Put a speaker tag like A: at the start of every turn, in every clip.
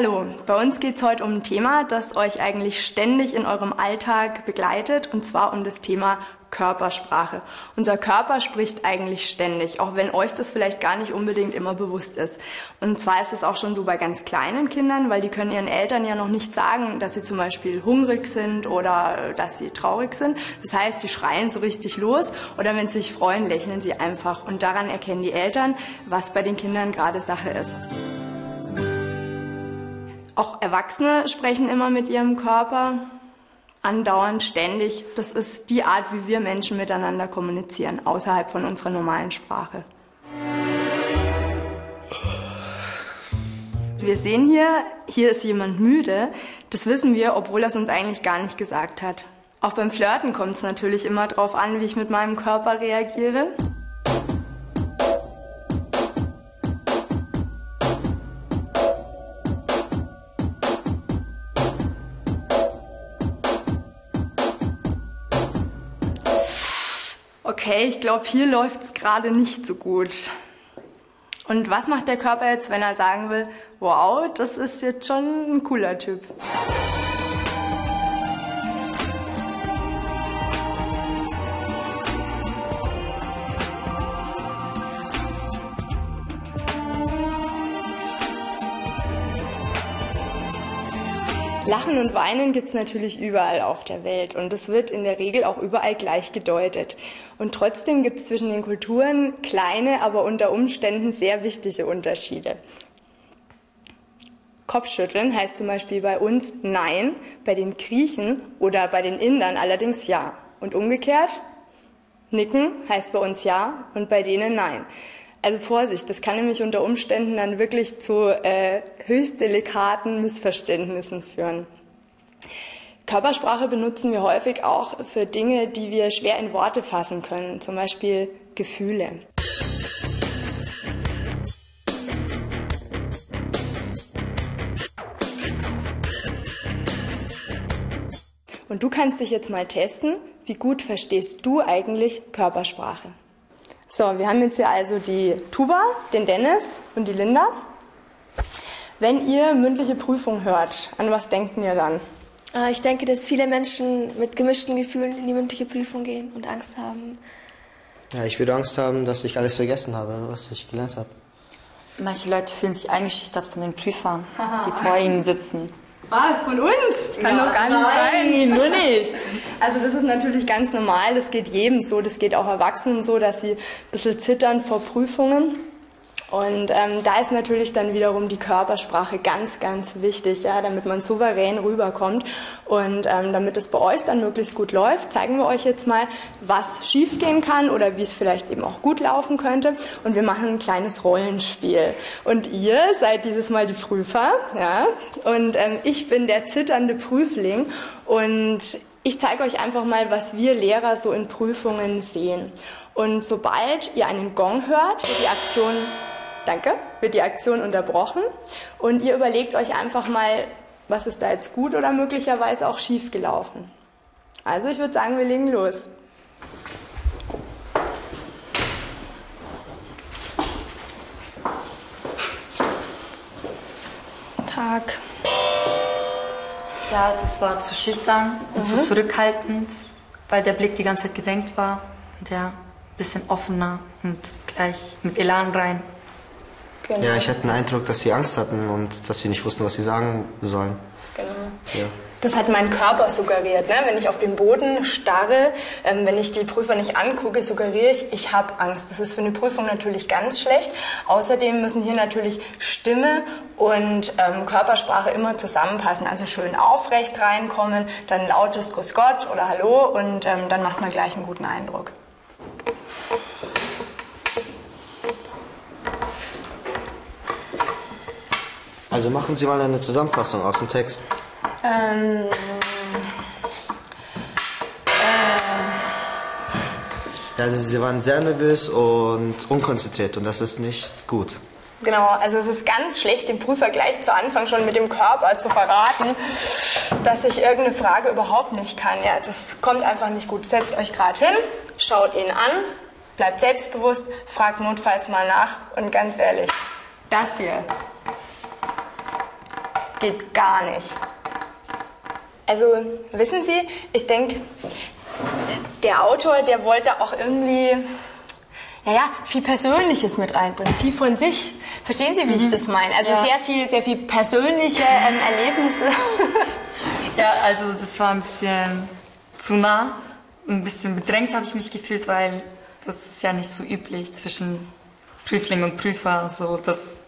A: Hallo, bei uns geht es heute um ein Thema, das euch eigentlich ständig in eurem Alltag begleitet, und zwar um das Thema Körpersprache. Unser Körper spricht eigentlich ständig, auch wenn euch das vielleicht gar nicht unbedingt immer bewusst ist. Und zwar ist es auch schon so bei ganz kleinen Kindern, weil die können ihren Eltern ja noch nicht sagen, dass sie zum Beispiel hungrig sind oder dass sie traurig sind. Das heißt, sie schreien so richtig los oder wenn sie sich freuen, lächeln sie einfach. Und daran erkennen die Eltern, was bei den Kindern gerade Sache ist. Auch Erwachsene sprechen immer mit ihrem Körper, andauernd, ständig. Das ist die Art, wie wir Menschen miteinander kommunizieren, außerhalb von unserer normalen Sprache. Wir sehen hier, hier ist jemand müde. Das wissen wir, obwohl er es uns eigentlich gar nicht gesagt hat. Auch beim Flirten kommt es natürlich immer darauf an, wie ich mit meinem Körper reagiere. Okay, ich glaube, hier läuft es gerade nicht so gut. Und was macht der Körper jetzt, wenn er sagen will, wow, das ist jetzt schon ein cooler Typ? Lachen und Weinen gibt es natürlich überall auf der Welt und es wird in der Regel auch überall gleich gedeutet. Und trotzdem gibt es zwischen den Kulturen kleine, aber unter Umständen sehr wichtige Unterschiede. Kopfschütteln heißt zum Beispiel bei uns Nein, bei den Griechen oder bei den Indern allerdings Ja. Und umgekehrt, Nicken heißt bei uns Ja und bei denen Nein. Also Vorsicht, das kann nämlich unter Umständen dann wirklich zu äh, höchst delikaten Missverständnissen führen. Körpersprache benutzen wir häufig auch für Dinge, die wir schwer in Worte fassen können, zum Beispiel Gefühle. Und du kannst dich jetzt mal testen, wie gut verstehst du eigentlich Körpersprache? So, wir haben jetzt hier also die Tuba, den Dennis und die Linda. Wenn ihr mündliche Prüfung hört, an was denken ihr dann?
B: Äh, ich denke, dass viele Menschen mit gemischten Gefühlen in die mündliche Prüfung gehen und Angst haben.
C: Ja, ich würde Angst haben, dass ich alles vergessen habe, was ich gelernt habe.
D: Manche Leute fühlen sich eingeschüchtert von den Prüfern, die vor ihnen sitzen.
A: Was? Von uns? Kann ja, doch gar nicht
D: nein, sein. nur nicht.
A: Also das ist natürlich ganz normal, das geht jedem so, das geht auch Erwachsenen so, dass sie ein bisschen zittern vor Prüfungen. Und ähm, da ist natürlich dann wiederum die Körpersprache ganz, ganz wichtig, ja, damit man souverän rüberkommt. Und ähm, damit es bei euch dann möglichst gut läuft, zeigen wir euch jetzt mal, was schiefgehen kann oder wie es vielleicht eben auch gut laufen könnte. Und wir machen ein kleines Rollenspiel. Und ihr seid dieses Mal die Prüfer, ja, und ähm, ich bin der zitternde Prüfling. Und ich zeige euch einfach mal, was wir Lehrer so in Prüfungen sehen. Und sobald ihr einen Gong hört, wird die Aktion danke, wird die Aktion unterbrochen und ihr überlegt euch einfach mal, was ist da jetzt gut oder möglicherweise auch schief gelaufen. Also ich würde sagen, wir legen los. Tag.
D: Ja, das war zu schüchtern und mhm. zu zurückhaltend, weil der Blick die ganze Zeit gesenkt war und ja, ein bisschen offener und gleich mit Elan rein.
C: Genau. Ja, ich hatte den Eindruck, dass sie Angst hatten und dass sie nicht wussten, was sie sagen sollen.
A: Genau. Ja. Das hat mein Körper suggeriert. Ne? Wenn ich auf den Boden starre, ähm, wenn ich die Prüfer nicht angucke, suggeriere ich, ich habe Angst. Das ist für eine Prüfung natürlich ganz schlecht. Außerdem müssen hier natürlich Stimme und ähm, Körpersprache immer zusammenpassen. Also schön aufrecht reinkommen, dann lautes Grüß Gott oder Hallo und ähm, dann macht man gleich einen guten Eindruck.
C: Also machen Sie mal eine Zusammenfassung aus dem Text. Ähm, äh, also Sie waren sehr nervös und unkonzentriert und das ist nicht gut.
A: Genau, also es ist ganz schlecht, dem Prüfer gleich zu Anfang schon mit dem Körper zu verraten, dass ich irgendeine Frage überhaupt nicht kann. Ja, das kommt einfach nicht gut. Setzt euch gerade hin, schaut ihn an, bleibt selbstbewusst, fragt notfalls mal nach und ganz ehrlich, das hier geht gar nicht. Also wissen Sie, ich denke, der Autor, der wollte auch irgendwie, naja, viel Persönliches mit reinbringen, viel von sich. Verstehen Sie, wie ich das meine? Also
D: Ja.
A: sehr viel, sehr viel persönliche ähm, Erlebnisse.
D: Ja, also das war ein bisschen zu nah. Ein bisschen bedrängt habe ich mich gefühlt, weil das ist ja nicht so üblich zwischen Prüfling und Prüfer, so dass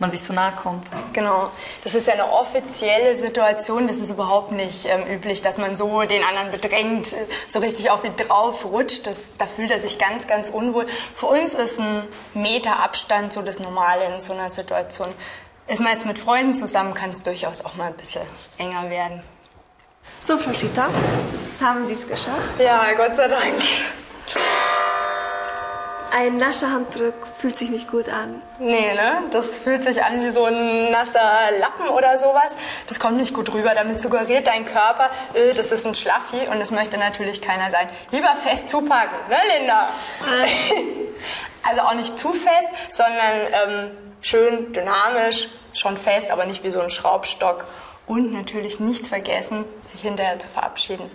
D: man sich so nahe kommt.
A: Genau, das ist ja eine offizielle Situation, das ist überhaupt nicht ähm, üblich, dass man so den anderen bedrängt, äh, so richtig auf ihn drauf rutscht. Das, da fühlt er sich ganz, ganz unwohl. Für uns ist ein Meter Abstand so das Normale in so einer Situation. Ist man jetzt mit Freunden zusammen, kann es durchaus auch mal ein bisschen enger werden.
B: So, Frau Schitter, jetzt haben Sie es geschafft.
A: Ja, Gott sei Dank.
B: Ein lascher Handdruck fühlt sich nicht gut an.
A: Nee, ne? Das fühlt sich an wie so ein nasser Lappen oder sowas. Das kommt nicht gut rüber. Damit suggeriert dein Körper, äh, das ist ein Schlaffi und das möchte natürlich keiner sein. Lieber fest zupacken, ne, Linda? also auch nicht zu fest, sondern ähm, schön dynamisch, schon fest, aber nicht wie so ein Schraubstock. Und natürlich nicht vergessen, sich hinterher zu verabschieden.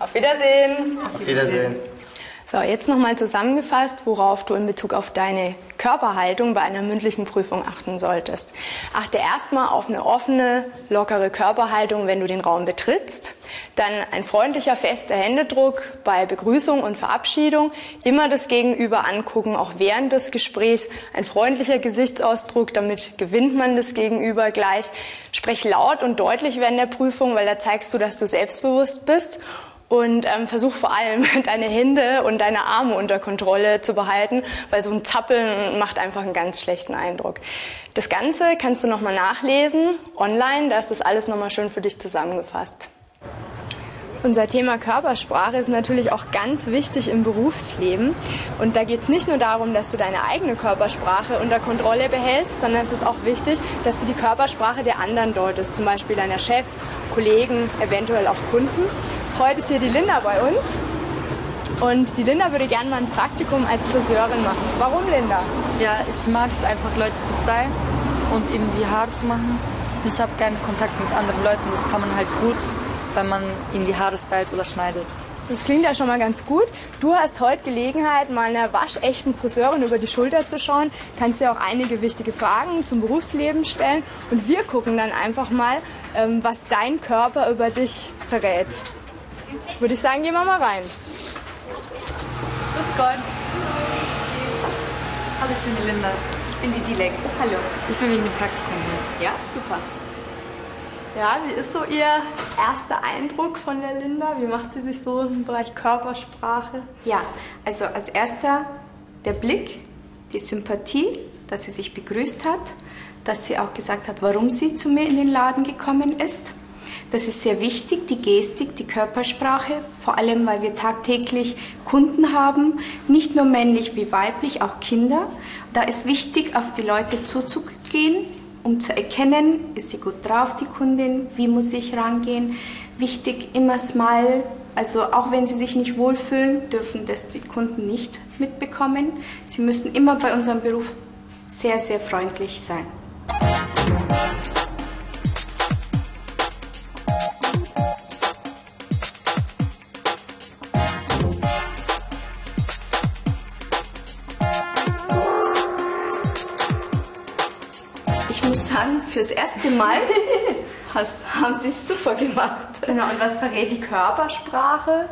A: Auf Wiedersehen.
C: Auf Wiedersehen.
A: So, jetzt nochmal zusammengefasst, worauf du in Bezug auf deine Körperhaltung bei einer mündlichen Prüfung achten solltest. Achte erstmal auf eine offene, lockere Körperhaltung, wenn du den Raum betrittst. Dann ein freundlicher, fester Händedruck bei Begrüßung und Verabschiedung. Immer das Gegenüber angucken, auch während des Gesprächs. Ein freundlicher Gesichtsausdruck, damit gewinnt man das Gegenüber gleich. Sprech laut und deutlich während der Prüfung, weil da zeigst du, dass du selbstbewusst bist und ähm, versuch vor allem deine Hände und deine Arme unter Kontrolle zu behalten, weil so ein Zappeln macht einfach einen ganz schlechten Eindruck. Das Ganze kannst du nochmal nachlesen online, da ist das alles nochmal schön für dich zusammengefasst. Unser Thema Körpersprache ist natürlich auch ganz wichtig im Berufsleben. Und da geht es nicht nur darum, dass du deine eigene Körpersprache unter Kontrolle behältst, sondern es ist auch wichtig, dass du die Körpersprache der anderen deutest, zum Beispiel deiner Chefs, Kollegen, eventuell auch Kunden. Heute ist hier die Linda bei uns. Und die Linda würde gerne mal ein Praktikum als Friseurin machen. Warum Linda?
D: Ja, ich mag es einfach, Leute zu stylen und eben die Haare zu machen. Ich habe keinen Kontakt mit anderen Leuten, das kann man halt gut, wenn man ihnen die Haare stylt oder schneidet.
A: Das klingt ja schon mal ganz gut. Du hast heute Gelegenheit, mal einer waschechten Friseurin über die Schulter zu schauen. Kannst dir auch einige wichtige Fragen zum Berufsleben stellen. Und wir gucken dann einfach mal, ähm, was dein Körper über dich verrät. Würde ich sagen, gehen wir mal rein. Grüß Gott.
D: Hallo, ich bin die Linda.
E: Ich bin die Dilek. Hallo.
D: Ich bin wegen dem Praktikum hier.
E: Ja, super.
A: Ja, wie ist so Ihr erster Eindruck von der Linda? Wie macht sie sich so im Bereich Körpersprache?
E: Ja, also als erster der Blick, die Sympathie, dass sie sich begrüßt hat, dass sie auch gesagt hat, warum sie zu mir in den Laden gekommen ist. Das ist sehr wichtig, die Gestik, die Körpersprache, vor allem weil wir tagtäglich Kunden haben, nicht nur männlich wie weiblich, auch Kinder. Da ist wichtig, auf die Leute zuzugehen, um zu erkennen, ist sie gut drauf, die Kundin, wie muss ich rangehen. Wichtig, immer Smile, also auch wenn sie sich nicht wohlfühlen, dürfen das die Kunden nicht mitbekommen. Sie müssen immer bei unserem Beruf sehr, sehr freundlich sein. Ich muss sagen, fürs erste Mal hast, haben sie es super gemacht.
A: Genau, und was verrät die Körpersprache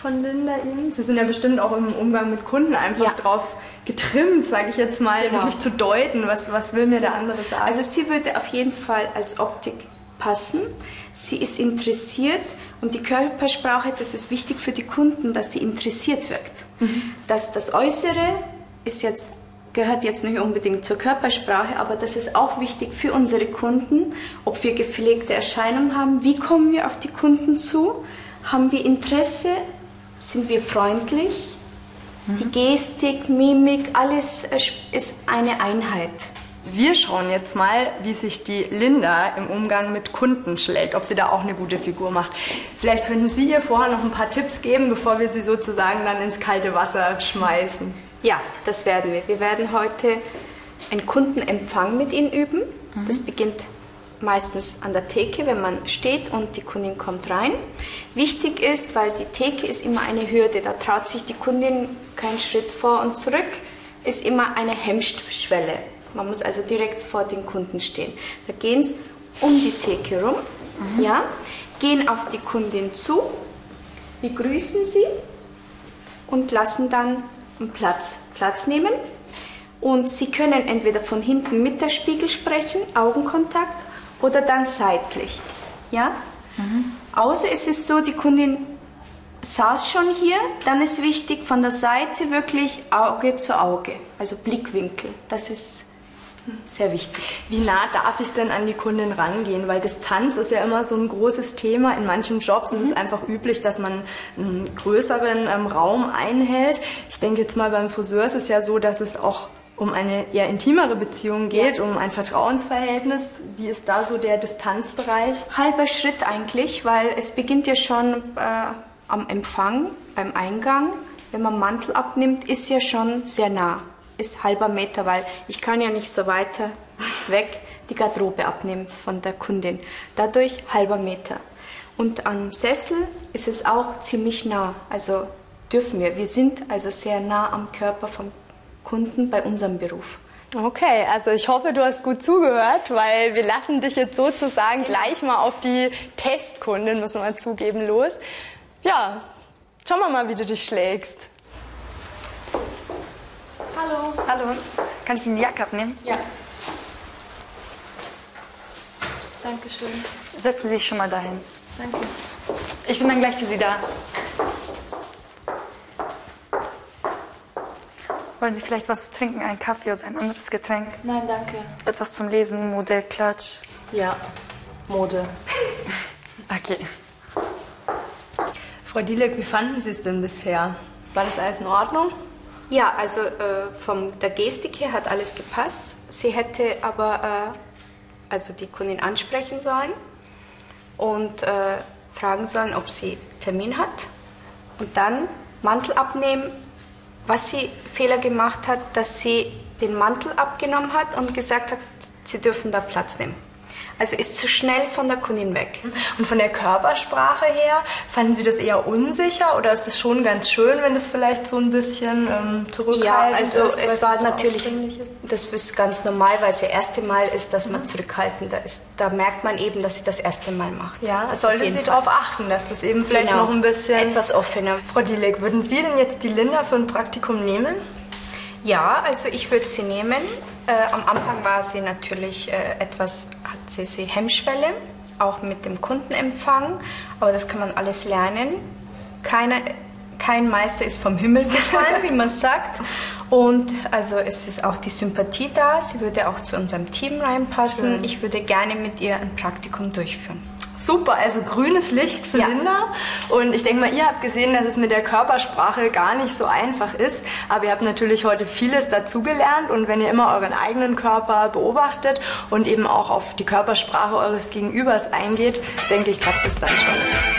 A: von Linda Ihnen? Sie sind ja bestimmt auch im Umgang mit Kunden einfach
E: Ja.
A: drauf getrimmt, sage ich jetzt mal,
E: Genau.
A: wirklich zu deuten, was, was will mir der andere sagen.
E: Also sie würde auf jeden Fall als Optik passen. Sie ist interessiert und die Körpersprache, das ist wichtig für die Kunden, dass sie interessiert wirkt. Dass das Äußere ist jetzt gehört jetzt nicht unbedingt zur Körpersprache, aber das ist auch wichtig für unsere Kunden, ob wir gepflegte Erscheinung haben, wie kommen wir auf die Kunden zu, haben wir Interesse, sind wir freundlich, die Gestik, Mimik, alles äh, ist eine Einheit.
A: Wir schauen jetzt mal, wie sich die Linda im Umgang mit Kunden schlägt, ob sie da auch eine gute Figur macht. Vielleicht könnten Sie ihr vorher noch ein paar Tipps geben, bevor wir sie sozusagen dann ins kalte Wasser schmeißen.
E: Ja, das werden wir. Wir werden heute einen Kundenempfang mit Ihnen üben. Das beginnt meistens an der Theke, wenn man steht und die Kundin kommt rein. Wichtig ist, weil die Theke ist immer eine Hürde, da traut sich die Kundin keinen Schritt vor und zurück, ist immer eine Hemmschwelle. Man muss also direkt vor den Kunden stehen. Da gehen sie um die Theke rum, mhm. ja, gehen auf die Kundin zu, begrüßen sie und lassen dann Platz, Platz nehmen. Und Sie können entweder von hinten mit der Spiegel sprechen, Augenkontakt, oder dann seitlich. Ja? Mhm. Außer es ist so, die Kundin saß schon hier, dann ist wichtig von der Seite wirklich Auge zu Auge, also Blickwinkel. Das ist sehr wichtig.
A: Wie nah darf ich denn an die Kundin rangehen? Weil Distanz ist ja immer so ein großes Thema. In manchen Jobs mhm. ist es einfach üblich, dass man einen größeren ähm, Raum einhält. Ich denke jetzt mal beim Friseur ist es ja so, dass es auch um eine eher intimere Beziehung geht, ja. um ein Vertrauensverhältnis. Wie ist da so der Distanzbereich?
E: Halber Schritt eigentlich, weil es beginnt ja schon äh, am Empfang, beim Eingang. Wenn man Mantel abnimmt, ist ja schon sehr nah, ist halber Meter, weil ich kann ja nicht so weiter weg die Garderobe abnehmen von der Kundin. Dadurch halber Meter. Und am Sessel ist es auch ziemlich nah, also dürfen wir. Wir sind also sehr nah am Körper vom Kunden bei unserem Beruf.
A: Okay, also ich hoffe, du hast gut zugehört, weil wir lassen dich jetzt sozusagen gleich mal auf die Testkundin, müssen wir zugeben, los. Ja, schauen wir mal, wie du dich schlägst.
D: Hallo. Hallo. Kann ich Ihnen die Jacke abnehmen?
A: Ja.
D: Dankeschön. Setzen Sie sich schon mal dahin. Danke. Ich bin dann gleich für Sie da. Wollen Sie vielleicht was zu trinken, einen Kaffee oder ein anderes Getränk?
A: Nein, danke.
D: Etwas zum Lesen, Mode, Klatsch?
A: Ja, Mode.
D: okay.
A: Frau Dielek, wie fanden Sie es denn bisher? War das alles in Ordnung?
E: Ja, also äh, von der Gestik her hat alles gepasst. Sie hätte aber äh, also die Kundin ansprechen sollen und äh, fragen sollen, ob sie Termin hat und dann Mantel abnehmen was sie Fehler gemacht hat, dass sie den Mantel abgenommen hat und gesagt hat, sie dürfen da Platz nehmen. Also ist zu schnell von der Kundin weg.
A: Und von der Körpersprache her, fanden Sie das eher unsicher oder ist es schon ganz schön, wenn es vielleicht so ein bisschen ähm, zurückhaltend
E: Ja, also ist, es war natürlich, das ist ganz normal, weil es das erste Mal ist, dass man zurückhaltender ist. Da merkt man eben, dass sie das erste Mal macht.
A: Ja, das sollte sie darauf achten, dass das eben vielleicht genau. noch ein bisschen...
E: Etwas offener.
A: Frau Dilek, würden Sie denn jetzt die Linda für ein Praktikum nehmen?
E: Ja, also ich würde sie nehmen. Äh, am Anfang war sie natürlich äh, etwas, hat sie, sie Hemmschwelle, auch mit dem Kundenempfang, aber das kann man alles lernen. Keine, kein Meister ist vom Himmel gefallen, wie man sagt. Und also es ist auch die Sympathie da. Sie würde auch zu unserem Team reinpassen. Schön. Ich würde gerne mit ihr ein Praktikum durchführen.
A: Super, also grünes Licht für ja. Linda. Und ich denke mal, ihr habt gesehen, dass es mit der Körpersprache gar nicht so einfach ist. Aber ihr habt natürlich heute vieles dazugelernt. Und wenn ihr immer euren eigenen Körper beobachtet und eben auch auf die Körpersprache eures Gegenübers eingeht, denke ich, klappt es dann schon.